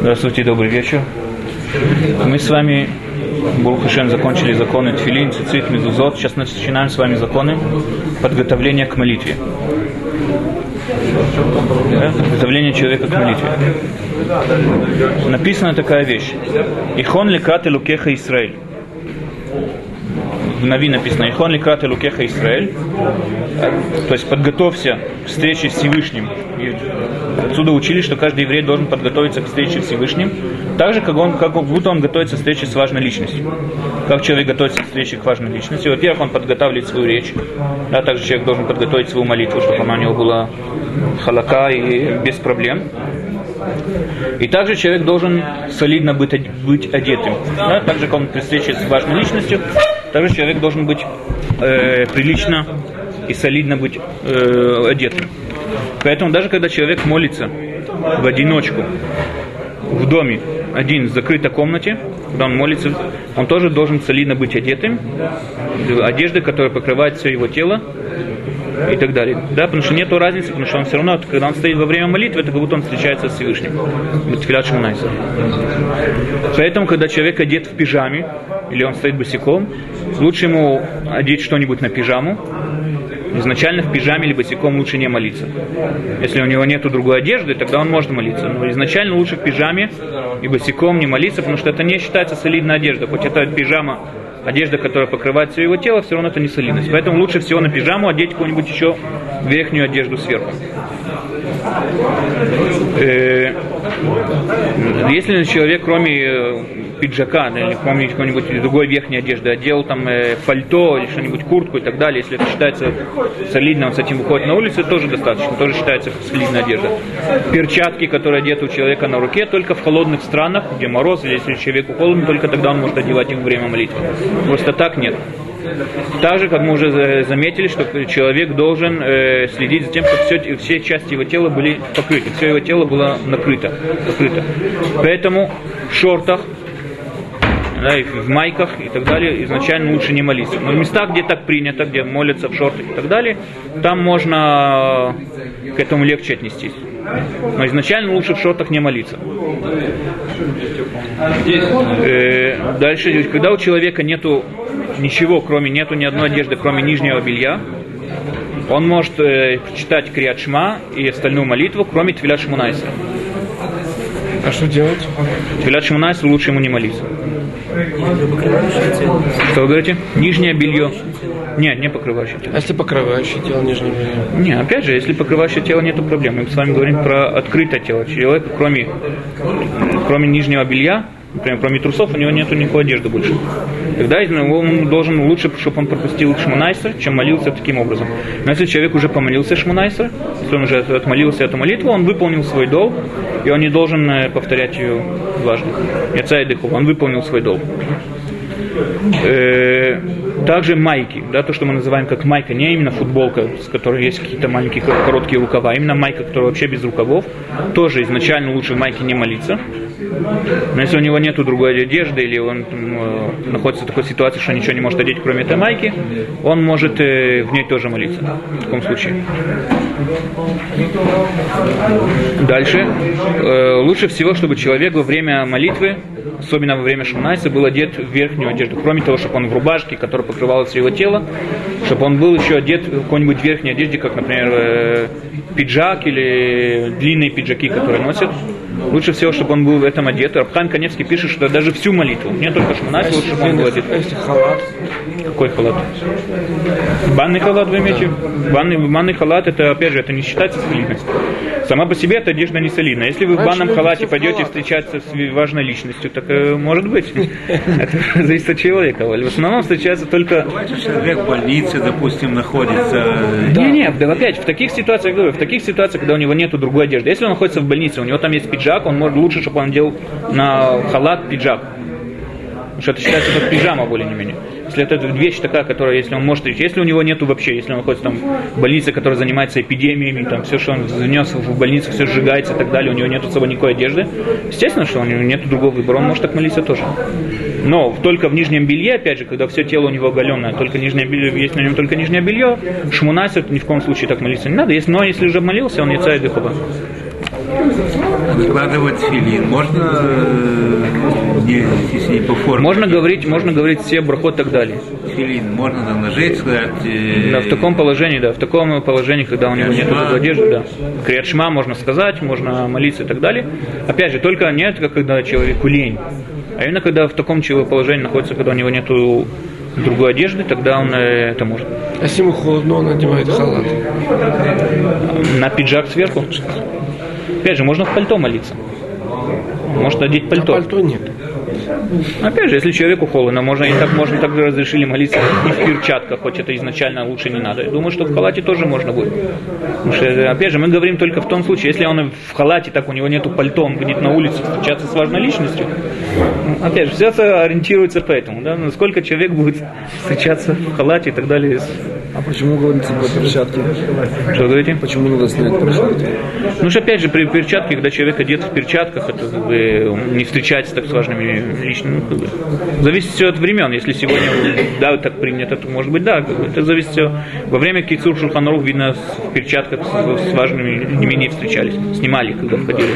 Здравствуйте, добрый вечер. Мы с вами, Бурхашен, закончили законы Тфилин, Цицит, Мезузот. Сейчас начинаем с вами законы подготовления к молитве. Да? Подготовление человека к молитве. Написана такая вещь. Ихон лекат лукеха Израиль. В Нави написано Ихон лекат лукеха Израиль. То есть подготовься к встрече с Всевышним Отсюда учили, что каждый еврей должен подготовиться к встрече с Всевышним, так же, как, он, как будто он готовится к встрече с важной личностью. Как человек готовится к встрече к важной личности? Во-первых, он подготавливает свою речь, да, также человек должен подготовить свою молитву, чтобы она у него была халака и без проблем. И также человек должен солидно быть, быть одетым. Да? Так же, как он при встрече с важной личностью, также человек должен быть э, прилично и солидно быть э, одетым. Поэтому даже когда человек молится в одиночку, в доме, один в закрытой комнате, когда он молится, он тоже должен солидно быть одетым, одежды, которая покрывает все его тело и так далее. Да, потому что нет разницы, потому что он все равно, когда он стоит во время молитвы, это как будто он встречается с Всевышним. Поэтому, когда человек одет в пижаме, или он стоит босиком, лучше ему одеть что-нибудь на пижаму, изначально в пижаме или босиком лучше не молиться. Если у него нет другой одежды, тогда он может молиться. Но изначально лучше в пижаме и босиком не молиться, потому что это не считается солидной одеждой. Хоть это пижама, одежда, которая покрывает все его тело, все равно это не солидность. Поэтому лучше всего на пижаму одеть какую-нибудь еще верхнюю одежду сверху. Э, если человек, кроме э, пиджака, или какой-нибудь другой верхней одежды, одел там э, пальто или что-нибудь, куртку и так далее, если это считается солидно, он с этим выходит на улицу, тоже достаточно, тоже считается солидная одежда. Перчатки, которые одеты у человека на руке, только в холодных странах, где мороз, или если человеку холодно, только тогда он может одевать их время молитвы. Просто так нет. Так же, как мы уже заметили, что человек должен э, следить за тем, чтобы все, все части его тела были покрыты, все его тело было накрыто, покрыто. Поэтому в шортах, да, и в майках и так далее, изначально лучше не молиться. Но в местах, где так принято, где молятся в шортах и так далее, там можно к этому легче отнестись. Но изначально лучше в шортах не молиться. Э, дальше, когда у человека нету ничего, кроме нету ни одной одежды, кроме нижнего белья, он может э, читать Криат Шма и остальную молитву, кроме Твилят Шмунайса. А что делать? Твилят Шмунайса лучше ему не молиться. Что вы говорите? Нижнее белье. Нет, не покрывающее тело. А если покрывающее тело, нижнее белье? Не, опять же, если покрывающее тело, нету проблем. Мы с вами говорим про открытое тело. Человек, кроме, кроме нижнего белья, например, кроме трусов, у него нету никакой одежды больше. Тогда он должен лучше, чтобы он пропустил шмунайсер, чем молился таким образом. Но если человек уже помолился шмунайсер, если он уже отмолился эту молитву, он выполнил свой долг, и он не должен э, повторять ее дважды. Яца и Он выполнил свой долг. Э, также майки, да, то, что мы называем как майка, не именно футболка, с которой есть какие-то маленькие короткие рукава, а именно майка, которая вообще без рукавов, тоже изначально лучше в майке не молиться. Но если у него нет другой одежды, или он э, находится в такой ситуации, что ничего не может одеть, кроме этой майки, он может э, в ней тоже молиться. В таком случае. Дальше. Э, лучше всего, чтобы человек во время молитвы, особенно во время шумнайса, был одет в верхнюю одежду. Кроме того, чтобы он в рубашке, которая покрывала все его тело, чтобы он был еще одет в какой-нибудь верхней одежде, как, например, э, пиджак или длинные пиджаки, которые носят. Лучше всего, чтобы он был в этом одет. Рабхан Каневский пишет, что даже всю молитву, не только шмунайс, лучше, чтобы он был одет. Халат? Какой халат? Банный халат вы имеете? Банный, банный халат, это, опять же, это не считается солидностью. Сама по себе эта одежда не солидная. Если вы в банном халате пойдете встречаться с важной личностью, так э, может быть. Это зависит от человека. В основном встречается только... Человек в больнице, допустим, находится. Не, не, да, опять, в таких ситуациях, говорю, в таких ситуациях, когда у него нет другой одежды. Если он находится в больнице, у него там есть пиджак, он может лучше, чтобы он делал на халат пиджак. Потому что это считается как пижама более-менее. Если это вещь такая, которая, если он может, если у него нету вообще, если он находится там в больнице, которая занимается эпидемиями, там все, что он внес в больницу, все сжигается и так далее, у него нету с собой никакой одежды, естественно, что у него нет другого выбора, он может так молиться тоже. Но только в нижнем белье, опять же, когда все тело у него оголенное, только нижнее белье, если на нем только нижнее белье, шмунасит, ни в коем случае так молиться не надо. Но если уже молился, он яйца и дыхова. Накладывать филин. Можно э, не, если не по форме. Можно говорить, можно говорить все брахот и так далее. Филин можно на ножей сказать. э, Да, в таком положении, да, в таком положении, когда у него нет одежды, да. Криатшма можно сказать, можно молиться и так далее. Опять же, только нет, как когда человеку лень. А именно когда в таком положении находится, когда у него нету другой одежды, тогда он э, это может. А если ему холодно, он надевает халат. На пиджак сверху. Опять же, можно в пальто молиться. Может одеть А пальто. пальто нет. Опять же, если человеку холодно, можно и так, можно так разрешили молиться и в перчатках, хоть это изначально лучше не надо. Я думаю, что в халате тоже можно будет. Потому что, э, опять же, мы говорим только в том случае, если он в халате, так у него нету пальто, он будет на улице встречаться с важной личностью. Опять же, все ориентируется по этому, да, насколько человек будет встречаться в халате и так далее. А почему говорится про перчатки? Что говорите? Почему надо снять перчатки? Ну что опять же, при перчатке, когда человек одет в перчатках, это как бы, не встречается так с важными личными. ну, как бы. Зависит все от времен. Если сегодня, да, так принято, то может быть, да. как бы. Это зависит все. Во время Кицур Шулханарух, видно, в перчатках с, с важными людьми не встречались. Снимали, когда входили.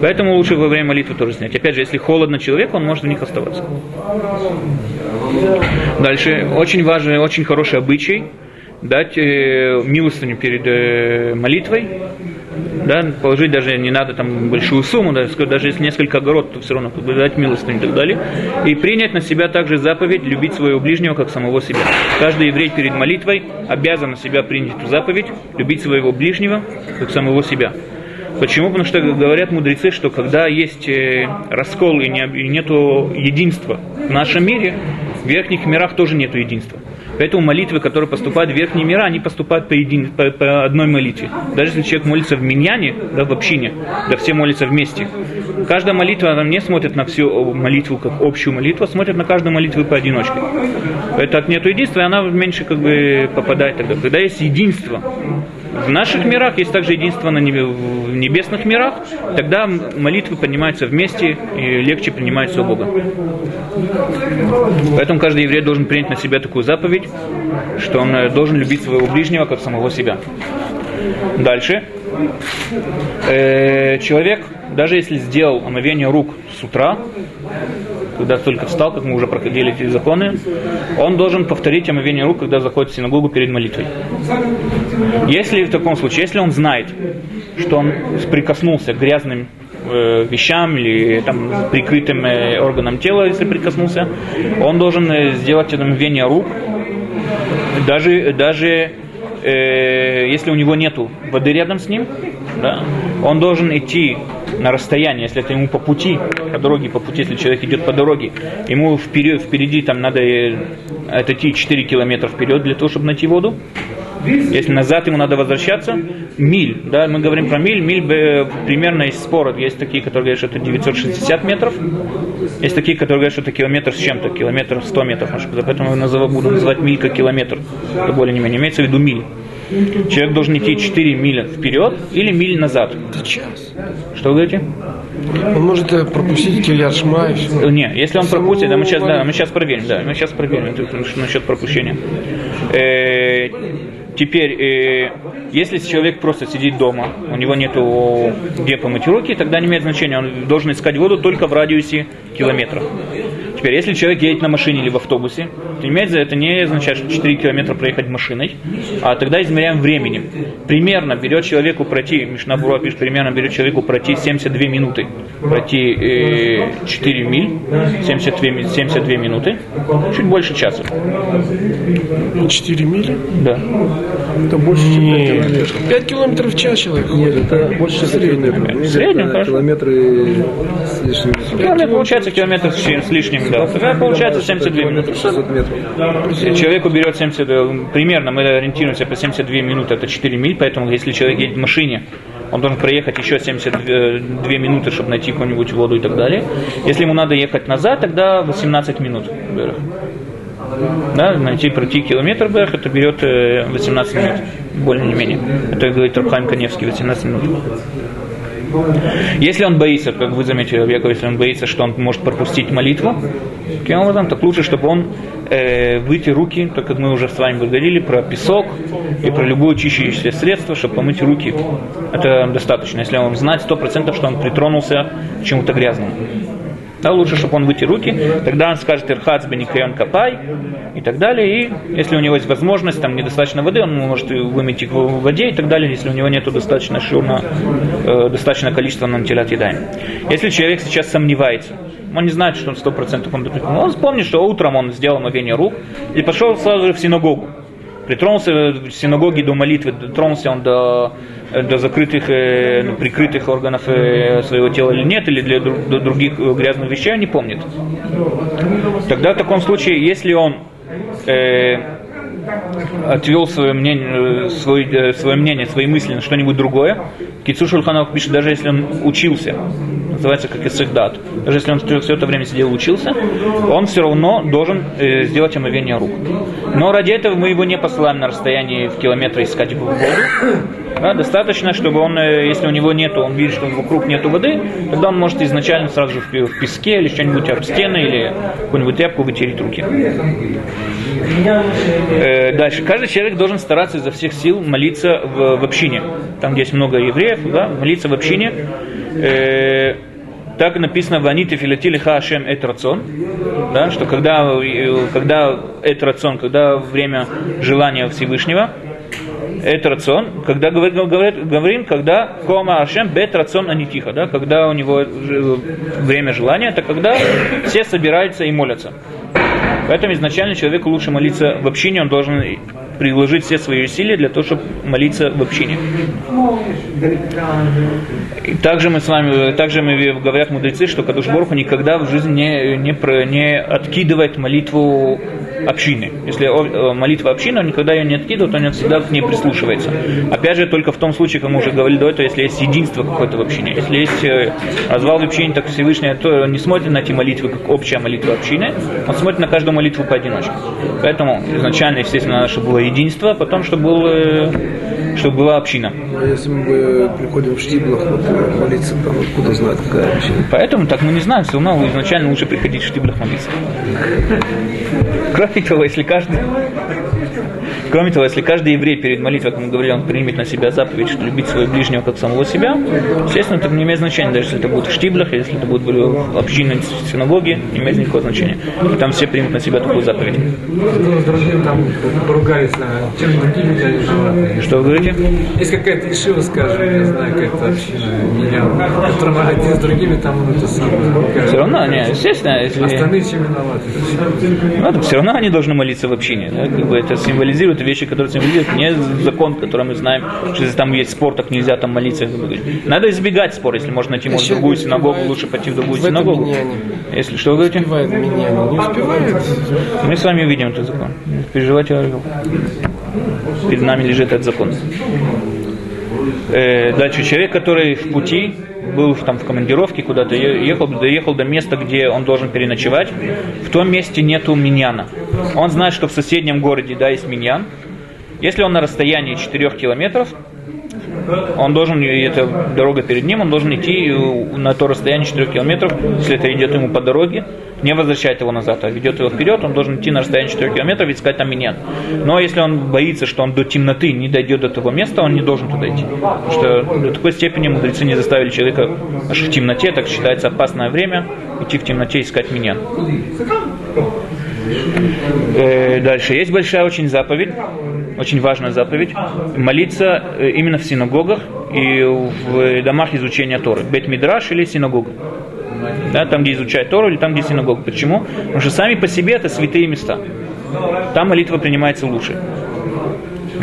Поэтому лучше во время молитвы тоже снять. Опять же, если холодно человеку, он может в них оставаться. Дальше. Очень важный, очень хороший обычай дать э, милостыню перед э, молитвой, да, положить даже не надо там большую сумму, да, сказать, даже если несколько огород, то все равно дать милостыню и так далее. И принять на себя также заповедь любить своего ближнего, как самого себя. Каждый еврей перед молитвой обязан на себя принять эту заповедь, любить своего ближнего, как самого себя. Почему? Потому что говорят мудрецы, что когда есть э, раскол и, не, и нету единства в нашем мире, в верхних мирах тоже нету единства. Поэтому молитвы, которые поступают в верхние мира, они поступают по, един, по, по одной молитве. Даже если человек молится в миньяне, да, в общине, да все молятся вместе. Каждая молитва, она не смотрит на всю молитву как общую молитву, а смотрит на каждую молитву поодиночке. Это от нету единства, и она меньше как бы попадает тогда. Когда есть единство, в наших мирах есть также единство на небесных мирах, тогда молитвы поднимаются вместе и легче принимаются у Бога. Поэтому каждый еврей должен принять на себя такую заповедь, что он э, должен любить своего ближнего как самого себя. Дальше. Э, человек, даже если сделал омовение рук с утра, когда только встал, как мы уже проходили эти законы, он должен повторить омовение рук, когда заходит в синагогу перед молитвой. Если в таком случае, если он знает, что он прикоснулся к грязным э, вещам или там прикрытым э, органам тела, если прикоснулся, он должен э, сделать омовение рук, даже, даже э, если у него нету воды рядом с ним, да, он должен идти на расстояние, если это ему по пути, по дороге, по пути, если человек идет по дороге, ему вперед, впереди там надо э, отойти 4 километра вперед для того, чтобы найти воду. Если назад ему надо возвращаться, миль, да, мы говорим про миль, миль э, примерно из спора, есть такие, которые говорят, что это 960 метров, есть такие, которые говорят, что это километр с чем-то, километр 100 метров, может быть, поэтому я назову, буду называть миль как километр, это более не менее, имеется в виду миль. Человек должен идти 4 миля вперед или миль назад. Это час. Что вы говорите? Он может э, пропустить Кильяр Шма и все. Э, Не, если он Саму пропустит, да, мы сейчас, да, мы сейчас проверим, да, мы сейчас проверим это насчет пропущения. Э, теперь, э, если человек просто сидит дома, у него нету где помыть руки, тогда не имеет значения, он должен искать воду только в радиусе километра. Теперь, если человек едет на машине или в автобусе, то имеет за это не означает, что 4 километра проехать машиной, а тогда измеряем временем. Примерно берет человеку пройти, Мишна Бура пишет, примерно берет человеку пройти 72 минуты, пройти э, 4 миль, 72, ми- 72 минуты, чуть больше часа. 4 мили? Да. Это больше, чем 5 Нет. километров. 5 километров в час человек Нет, ходит. это больше, чем 5 километров. В среднем, Это хорошо. Километры с лишним. Километр, получается километр с лишним, да. Получается 72 минуты. Километров 600 метров. Человеку берет 70, э, примерно мы ориентируемся по 72 минуты, это 4 миль, поэтому если человек едет в машине, он должен проехать еще 72 минуты, чтобы найти какую-нибудь воду и так далее. Если ему надо ехать назад, тогда 18 минут. вверх. Да, найти, пройти километр вверх, это берет э, 18 минут, более не менее. Это говорит Рабхайм Каневский, 18 минут. Если он боится, как вы заметили, Яков, если он боится, что он может пропустить молитву, таким образом, так лучше, чтобы он э, выйти руки, так как мы уже с вами говорили про песок и про любое чищающее средство, чтобы помыть руки. Это достаточно, если он знает сто процентов, что он притронулся к чему-то грязному. Да, лучше, чтобы он вытер руки, тогда он скажет Ирхац беникайон капай и так далее. И если у него есть возможность, там недостаточно воды, он может и вымыть их в воде и так далее, если у него нет достаточно шума, э, достаточно количества нантилят едаем. Если человек сейчас сомневается, он не знает, что он сто процентов он Он вспомнит, что утром он сделал мовение рук и пошел сразу же в синагогу. Притронулся в синагоге до молитвы, дотронулся он до, до закрытых, э, ну, прикрытых органов э, своего тела или нет, или для до других э, грязных вещей, он не помнит. Тогда в таком случае, если он э, отвел свое мнение, свой, э, свое мнение, свои мысли на что-нибудь другое, Кицу Шульханов пишет, даже если он учился, называется как Исыхдат, даже если он все это время сидел и учился, он все равно должен э, сделать омовение рук. Но ради этого мы его не посылаем на расстоянии в километр искать воду. Да, достаточно, чтобы он, э, если у него нету, он видит, что вокруг нету воды, тогда он может изначально сразу же в песке или что-нибудь об стены или какую-нибудь тряпку вытереть руки. Э, дальше. Каждый человек должен стараться изо всех сил молиться в, в общине. Там, где есть много евреев, да, молиться в общине. Э, так написано в Аните Филатили Хашем Эт Рацон, да, что когда, когда Эт Рацон, когда время желания Всевышнего, Эт Рацон, когда говорит- говорим, когда Кома Ашем Бет Рацон Анитиха, да, когда у него время желания, это когда все собираются и молятся. Поэтому изначально человеку лучше молиться в общине, он должен приложить все свои усилия для того, чтобы молиться в общине. И также мы с вами, также мы говорят мудрецы, что Кадуш Борху никогда в жизни не, не, про- не откидывает молитву общины. Если э, молитва общины, он никогда ее не откидывает, он всегда к ней прислушивается. Опять же, только в том случае, как мы уже говорили до этого, если есть единство какое-то в общине. Если есть э, развал в общине, так Всевышний то он не смотрит на эти молитвы, как общая молитва общины, он смотрит на каждую молитву поодиночке. Поэтому изначально, естественно, чтобы было единство, потом, чтобы, был, э, чтобы была община. А если мы приходим в Штиблах, вот, молиться, там откуда знать, какая община? Поэтому так мы не знаем, все равно изначально лучше приходить в штиблях молиться. Кроме того, если каждый... Кроме того, если каждый еврей перед молитвой, как мы говорили, он примет на себя заповедь, что любить своего ближнего как самого себя, естественно, это не имеет значения, даже если это будет в штиблях, если это будет в общине в синагоге, не имеет никакого значения. И там все примут на себя такую заповедь. Кто с другим там поругались, наверное, чем другие люди они живут. Что вы говорите? Есть какая-то ишива, скажем, я знаю, какая-то община меня, которым один с другими там он это самое. Все равно, не, естественно, если... Остальные чем виноваты? Ну, так все равно они должны молиться в общине. Да? Как бы это символизирует вещи, которые символизируют не закон, который мы знаем, что если там есть спор, так нельзя там молиться. Надо избегать спора, если можно найти может, другую синагогу, лучше пойти в другую В синагогу. Если что, вы говорите? Меня, не успевает. Мы с вами увидим этот закон. Переживайте, Орел. Перед нами лежит этот закон. Э, дальше человек, который в пути, был там в командировке куда-то, ехал, доехал до места, где он должен переночевать, в том месте нету миньяна. Он знает, что в соседнем городе, да, есть миньян. Если он на расстоянии 4 километров, он должен, эта дорога перед ним, он должен идти на то расстояние 4 километров, если это идет ему по дороге, не возвращает его назад, а ведет его вперед, он должен идти на расстояние 4 километров и искать там миньян. Но если он боится, что он до темноты не дойдет до того места, он не должен туда идти. Потому что до такой степени мудрецы не заставили человека аж в темноте, так считается опасное время, идти в темноте искать миньян. Э, Дальше. Есть большая очень заповедь, очень важная заповедь, молиться э, именно в синагогах и в домах изучения Торы. Бет Мидраш или синагога. Да, там, где изучают Тору или там, где синагога. Почему? Потому что сами по себе это святые места. Там молитва принимается лучше.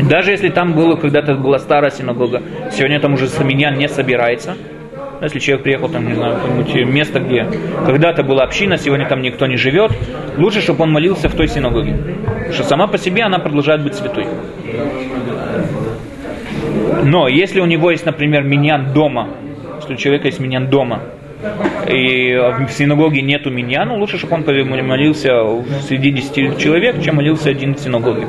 Даже если там было когда-то была старая синагога, сегодня там уже саминьян не собирается. Если человек приехал там, не знаю, какое-нибудь место, где когда-то была община, сегодня там никто не живет, лучше, чтобы он молился в той синагоге. Потому что сама по себе она продолжает быть святой. Но если у него есть, например, миньян дома, если у человека есть миньян дома, и в синагоге нету миньяна, лучше, чтобы он молился среди 10 человек, чем молился один в синагоге.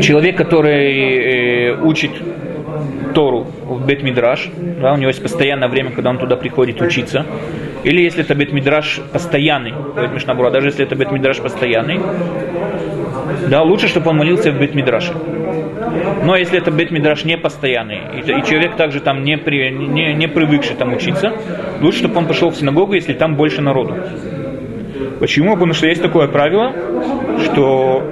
Человек, который э, учит Тору в Бет-Мидраш, да, у него есть постоянное время, когда он туда приходит учиться, или если это Бет-Мидраш постоянный, говорит Мишнабура, даже если это Бет-Мидраш постоянный, да, лучше, чтобы он молился в Бет-Мидраше. Но если это бет-мидраш не постоянный, и, и человек также там не, при, не, не привыкший там учиться, лучше, чтобы он пошел в синагогу, если там больше народу. Почему? Потому что есть такое правило, что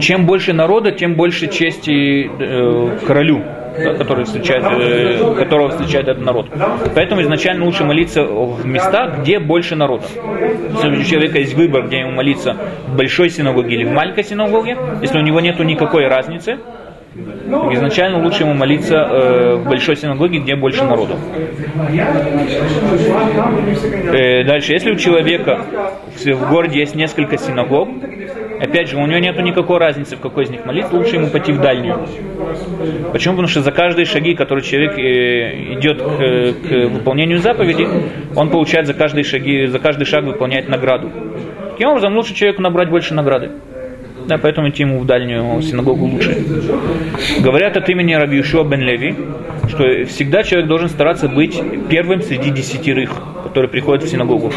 чем больше народа, тем больше чести э, королю, да, который встречает, э, которого встречает этот народ. Поэтому изначально лучше молиться в местах, где больше народа. Если у человека есть выбор, где ему молиться в большой синагоге или в маленькой синагоге, если у него нет никакой разницы, изначально лучше ему молиться э, в большой синагоге, где больше народу. Э, дальше, если у человека в, в городе есть несколько синагог, опять же, у него нет никакой разницы, в какой из них молиться, лучше ему пойти в дальнюю. Почему? Потому что за каждые шаги, которые человек э, идет к, к выполнению заповеди, он получает за каждые шаги, за каждый шаг выполняет награду. Таким образом, лучше человеку набрать больше награды. Да, поэтому идти ему в дальнюю синагогу лучше. Говорят от имени Раби Юшуа бен Леви, что всегда человек должен стараться быть первым среди десятерых, которые приходят в синагогу.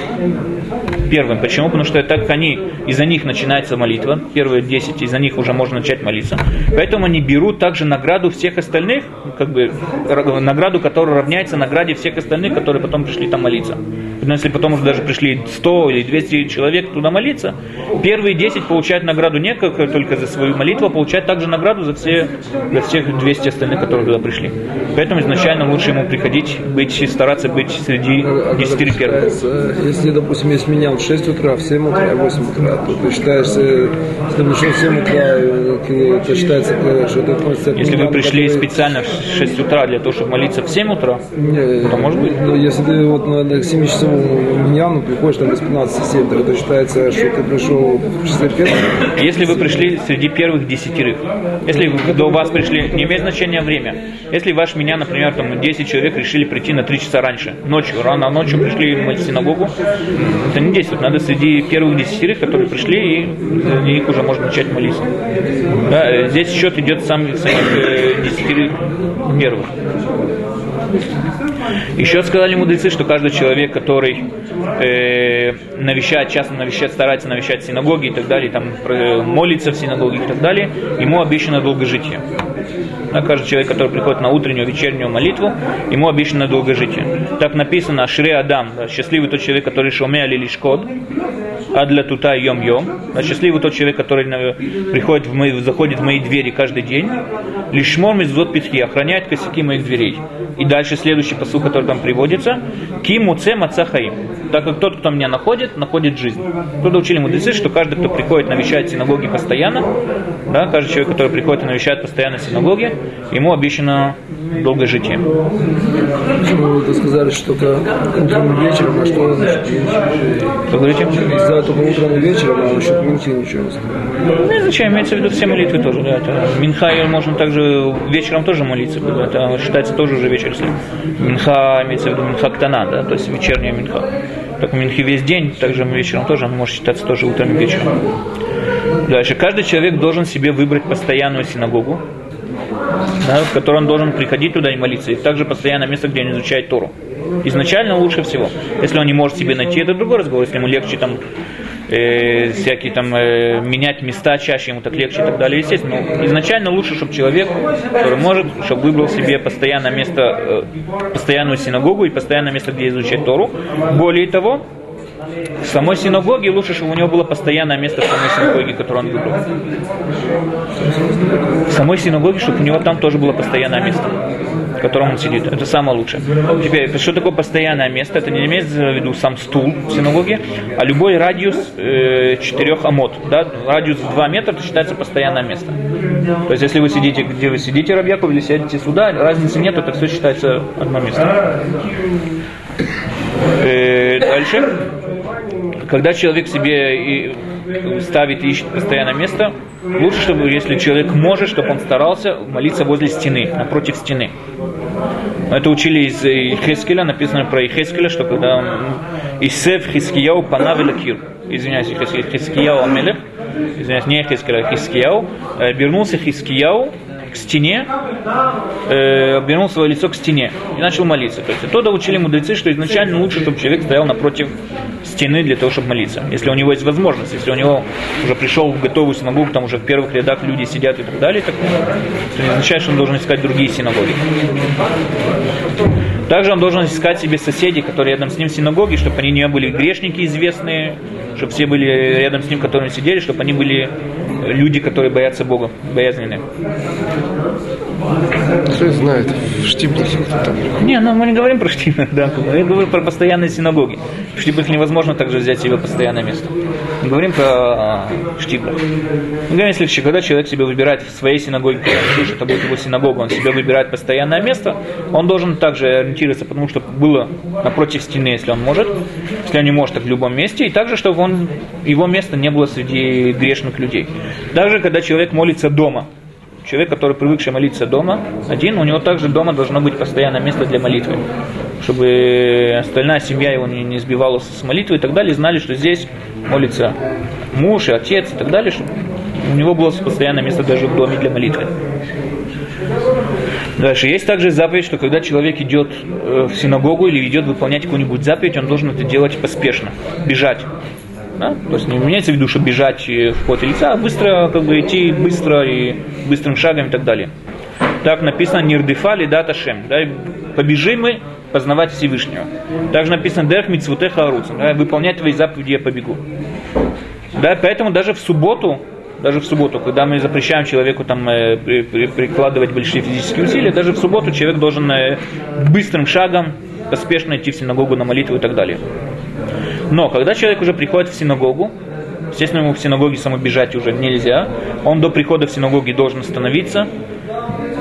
Первым. Почему? Потому что так они, из-за них начинается молитва, первые десять, из-за них уже можно начать молиться. Поэтому они берут также награду всех остальных, как бы награду, которая равняется награде всех остальных, которые потом пришли там молиться. Но если потом уже даже пришли 100 или 200 человек туда молиться, первые 10 получают награду не только за свою молитву, а получают также награду за, все, за всех 200 остальных, которые туда пришли. Поэтому изначально лучше ему приходить, быть, стараться быть среди 10 первых. Если, допустим, есть меня в 6 утра, в 7 утра, в 8 утра, то ты считаешься, если ты пришел в 7 утра, это считается, что это относится Если вы пришли который... специально в 6 утра для того, чтобы молиться в 7 утра, не, то может быть. Ну, если ты вот на 7 часов ну, приходишь там без 15 7, то это считается, что ты пришел в числе первых? Если вы пришли среди первых десятерых, если до вас пришли, не имеет значения время. Если ваш меня, например, там 10 человек решили прийти на 3 часа раньше, ночью, рано ночью пришли в синагогу, это не действует. Надо среди первых десятерых, которые пришли, и среди них уже можно начать молиться. Да, здесь счет идет сам, самих э, десятерых первых. Еще сказали мудрецы, что каждый человек, который э, навещает, часто навещает, старается навещать синагоги и так далее, там, молится в синагоге и так далее, ему обещано долгожитие. Да, каждый человек, который приходит на утреннюю, вечернюю молитву, ему обещано долгожитие. Так написано Шре Адам, да, счастливый тот человек, который шоме али лишкот, а для тута йом йом. Да, счастливый тот человек, который приходит в мои, заходит в мои двери каждый день. Лишмор мизот питхи, охраняет косяки моих дверей. И дальше следующий посыл, который там приводится. Ки муце мацахаим. Так как тот, кто меня находит, находит жизнь. Тут учили мудрецы, что каждый, кто приходит навещать синагоги постоянно, да, каждый человек, который приходит и навещает постоянно синагоги, ему обещано долгожитие. Вы сказали, что только утром и вечером, а что Что говорите? Сказали только утром и вечером, а насчет Минхи ничего не сказали. Ну, зачем? Имеется в виду все молитвы тоже. Да, это Минха можно также вечером тоже молиться. Да, это считается тоже уже вечер. Минха имеется в виду Минха Ктана, да, то есть вечерняя Минха. Так Минхи весь день, также вечером тоже, может считаться тоже утром и вечером. Дальше. Каждый человек должен себе выбрать постоянную синагогу, да, в которой он должен приходить туда и молиться. И также постоянно место, где он изучает Тору. Изначально лучше всего. Если он не может себе найти, это другой разговор. Если ему легче там э, всякие там э, менять места чаще, ему так легче и так далее, естественно. Но изначально лучше, чтобы человек, который может, чтобы выбрал себе постоянное место, э, постоянную синагогу и постоянное место, где изучать Тору. Более того, в самой синагоге лучше, чтобы у него было постоянное место в самой синагоге, которое он выбрал. В самой синагоге, чтобы у него там тоже было постоянное место, котором он сидит. Это самое лучшее. Теперь, что такое постоянное место? Это не имеется в виду сам стул в синагоге, а любой радиус э, 4 амот. Да? Радиус 2 метра это считается постоянное место. То есть, если вы сидите, где вы сидите, Рабьяков, или сядете сюда, разницы нет, это все считается одно место. Э, дальше когда человек себе ставит и ищет постоянное место, лучше, чтобы, если человек может, чтобы он старался молиться возле стены, напротив стены. Это учили из Хескеля, написано про Хескеля, что когда он Исеф Хискияу Панавеля извиняюсь, Хискияу Амелех, извиняюсь, не Хескеля, а Хискияу, вернулся Хискияу к стене, э, обернул свое лицо к стене и начал молиться. То есть оттуда учили мудрецы, что изначально лучше, чтобы человек стоял напротив стены для того, чтобы молиться. Если у него есть возможность, если у него уже пришел в готовую синагогу, там уже в первых рядах люди сидят и так далее, так это не означает, что он должен искать другие синагоги. Также он должен искать себе соседей, которые рядом с ним в синагоге, чтобы они не были грешники известные, чтобы все были рядом с ним, которые сидели, чтобы они были люди, которые боятся Бога, боязненные. Кто знает, в Штиблахе кто там. Не, ну мы не говорим про Штиблах, да, я говорю про постоянные синагоги. В Штиблах невозможно также взять себе постоянное место. Мы говорим про а, Штиблах. Мы говорим, если когда человек себе выбирает в своей синагоге, когда это будет его синагога, он себе выбирает постоянное место, он должен также ориентироваться, потому что было напротив стены, если он может, если он не может, так в любом месте, и также, чтобы он, его место не было среди грешных людей. Даже когда человек молится дома, человек, который привыкший молиться дома, один, у него также дома должно быть постоянное место для молитвы. Чтобы остальная семья его не, не сбивала с молитвы и так далее, знали, что здесь молится муж и отец и так далее, чтобы у него было постоянное место даже в доме для молитвы. Дальше. Есть также заповедь, что когда человек идет э, в синагогу или идет выполнять какую-нибудь заповедь, он должен это делать поспешно, бежать. Да? То есть не имеется в виду, что бежать в пот лица, а быстро как бы идти быстро и быстрым шагом и так далее. Так написано Нирдефали дата шем. Да? Побежим мы познавать Всевышнего. Также написано Дех митцвутеха аруцин. Да? Выполнять твои заповеди я побегу. Да? Поэтому даже в субботу даже в субботу, когда мы запрещаем человеку там э, при, при, прикладывать большие физические усилия, даже в субботу человек должен э, быстрым шагом поспешно идти в синагогу на молитву и так далее. Но когда человек уже приходит в синагогу, естественно, ему в синагоге самобежать уже нельзя, он до прихода в синагоге должен остановиться,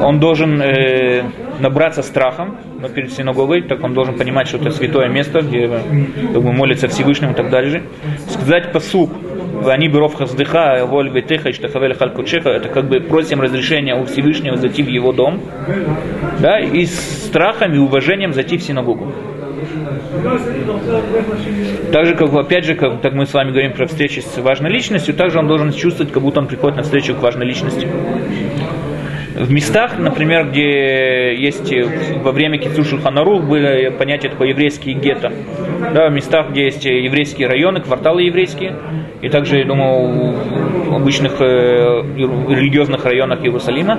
он должен э, набраться страхом но перед синагогой, так он должен понимать, что это святое место, где как бы, молится Всевышнему и так далее. Сказать посук, они беров хаздыха, воль ветеха, иштахавель халькучеха, это как бы просим разрешения у Всевышнего зайти в его дом, да, и с страхом и уважением зайти в синагогу. Также, как, опять же, как так мы с вами говорим про встречи с важной личностью, также он должен чувствовать, как будто он приходит на встречу к важной личности. В местах, например, где есть во время Кицу Шульханарух были понятия такое еврейские гетто. Да, в местах, где есть еврейские районы, кварталы еврейские, и также, я думаю, в обычных э, религиозных районах Иерусалима,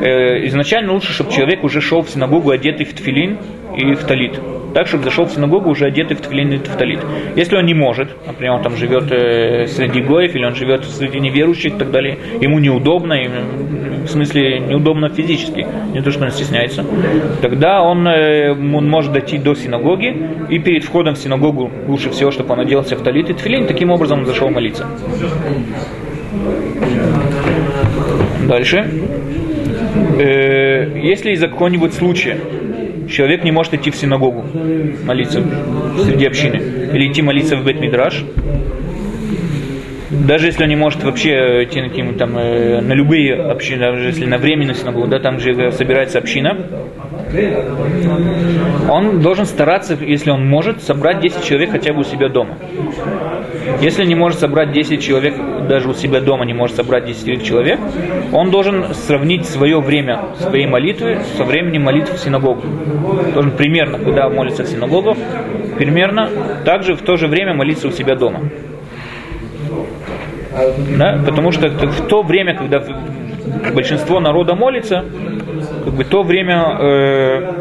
э, изначально лучше, чтобы человек уже шел в синагогу одетый в тфилин и в талит так, чтобы зашел в синагогу уже одетый в тфилин и в талит. Если он не может, например, он там живет э, среди гоев, или он живет среди неверующих и так далее, ему неудобно, и, в смысле неудобно физически, не то, что он стесняется, тогда он, э, он может дойти до синагоги, и перед входом в синагогу лучше всего, чтобы он оделся в талит и тфилин, таким образом он зашел молиться. Дальше. Э, если из-за какого-нибудь случая человек не может идти в синагогу молиться среди общины или идти молиться в Бет-Мидраш, даже если он не может вообще идти на, каким, там, э, на любые общины, даже если на временную синагогу, да, там же собирается община, он должен стараться, если он может, собрать 10 человек хотя бы у себя дома. Если не может собрать 10 человек, даже у себя дома не может собрать 10 человек, он должен сравнить свое время своей молитвы со временем молитвы в синагогу. Должен примерно, когда молится в синагогу, примерно также в то же время молиться у себя дома. Да? Потому что в то время, когда большинство народа молится, как бы то время э,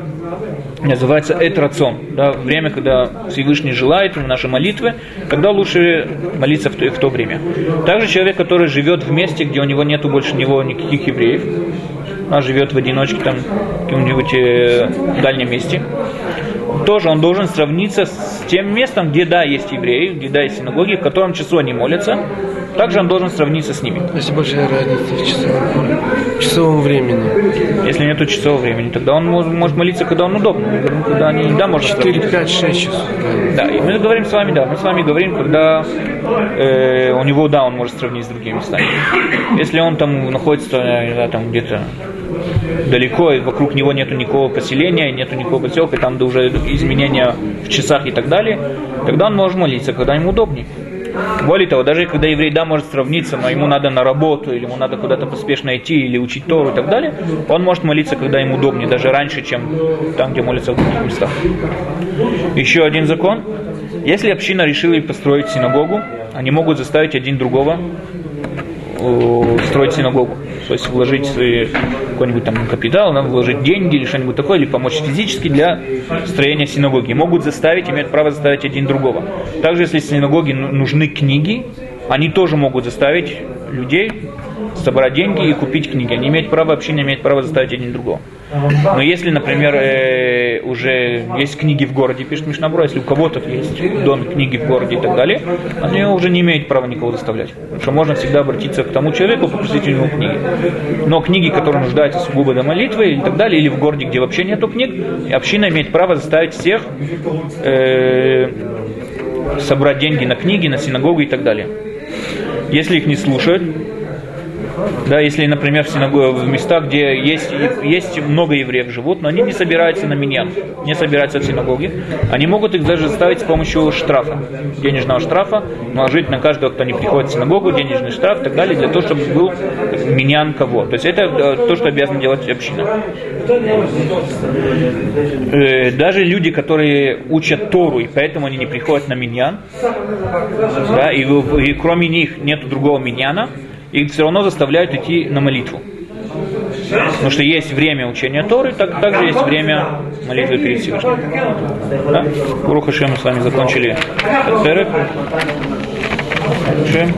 называется этрацон, да, время, когда Всевышний желает наши молитвы, когда лучше молиться в то, в то время. Также человек, который живет в месте, где у него нету больше него никаких евреев, а живет в одиночке там в каком-нибудь э, дальнем месте, тоже он должен сравниться с тем местом, где да, есть евреи, где да, есть синагоги, в котором часу они молятся, также он должен сравниться с ними. Если большая разница в часовом, часовом времени. Если нет часового времени, тогда он может молиться, когда он удобно. Когда они, да, можно 4, 5, 6 часов. Да, и мы говорим с вами, да, мы с вами говорим, когда э, у него, да, он может сравнить с другими местами. Если он там находится, не знаю, там где-то далеко, и вокруг него нету никакого поселения, нету никакого поселка, там да уже изменения в часах и так далее, тогда он может молиться, когда ему удобнее. Более того, даже когда еврей, да, может сравниться, но ему надо на работу, или ему надо куда-то поспешно идти, или учить Тору и так далее, он может молиться, когда ему удобнее, даже раньше, чем там, где молится в других местах. Еще один закон. Если община решила построить синагогу, они могут заставить один другого строить синагогу. То есть вложить какой-нибудь там капитал, нам вложить деньги или что-нибудь такое, или помочь физически для строения синагоги. Могут заставить, имеют право заставить один другого. Также, если синагоге ну- нужны книги, они тоже могут заставить людей собрать деньги и купить книги. Они имеют право, община имеет право заставить один другого. Но если, например, э, уже есть книги в городе, пишет Мишнабро, если у кого-то есть в доме книги в городе и так далее, они уже не имеют права никого заставлять. Потому что можно всегда обратиться к тому человеку, попросить у него книги. Но книги, которые нуждаются сугубо до молитвы и так далее, или в городе, где вообще нету книг, община имеет право заставить всех э, собрать деньги на книги, на синагогу и так далее. Если их не слушают, да, если, например, в, синагоге, в местах, где есть, есть много евреев живут, но они не собираются на миньян, не собираются в синагоге, они могут их даже заставить с помощью штрафа, денежного штрафа, наложить на каждого, кто не приходит в синагогу, денежный штраф и так далее, для того, чтобы был миньян кого. То есть это э, то, что обязана делать община. Э, Даже люди, которые учат Тору, и поэтому они не приходят на миньян, да, и, и кроме них нет другого миньяна, их все равно заставляют идти на молитву. Потому что есть время учения Торы, так, также есть время молитвы перед Всевышним. Да? Уруха мы с вами закончили. Шем.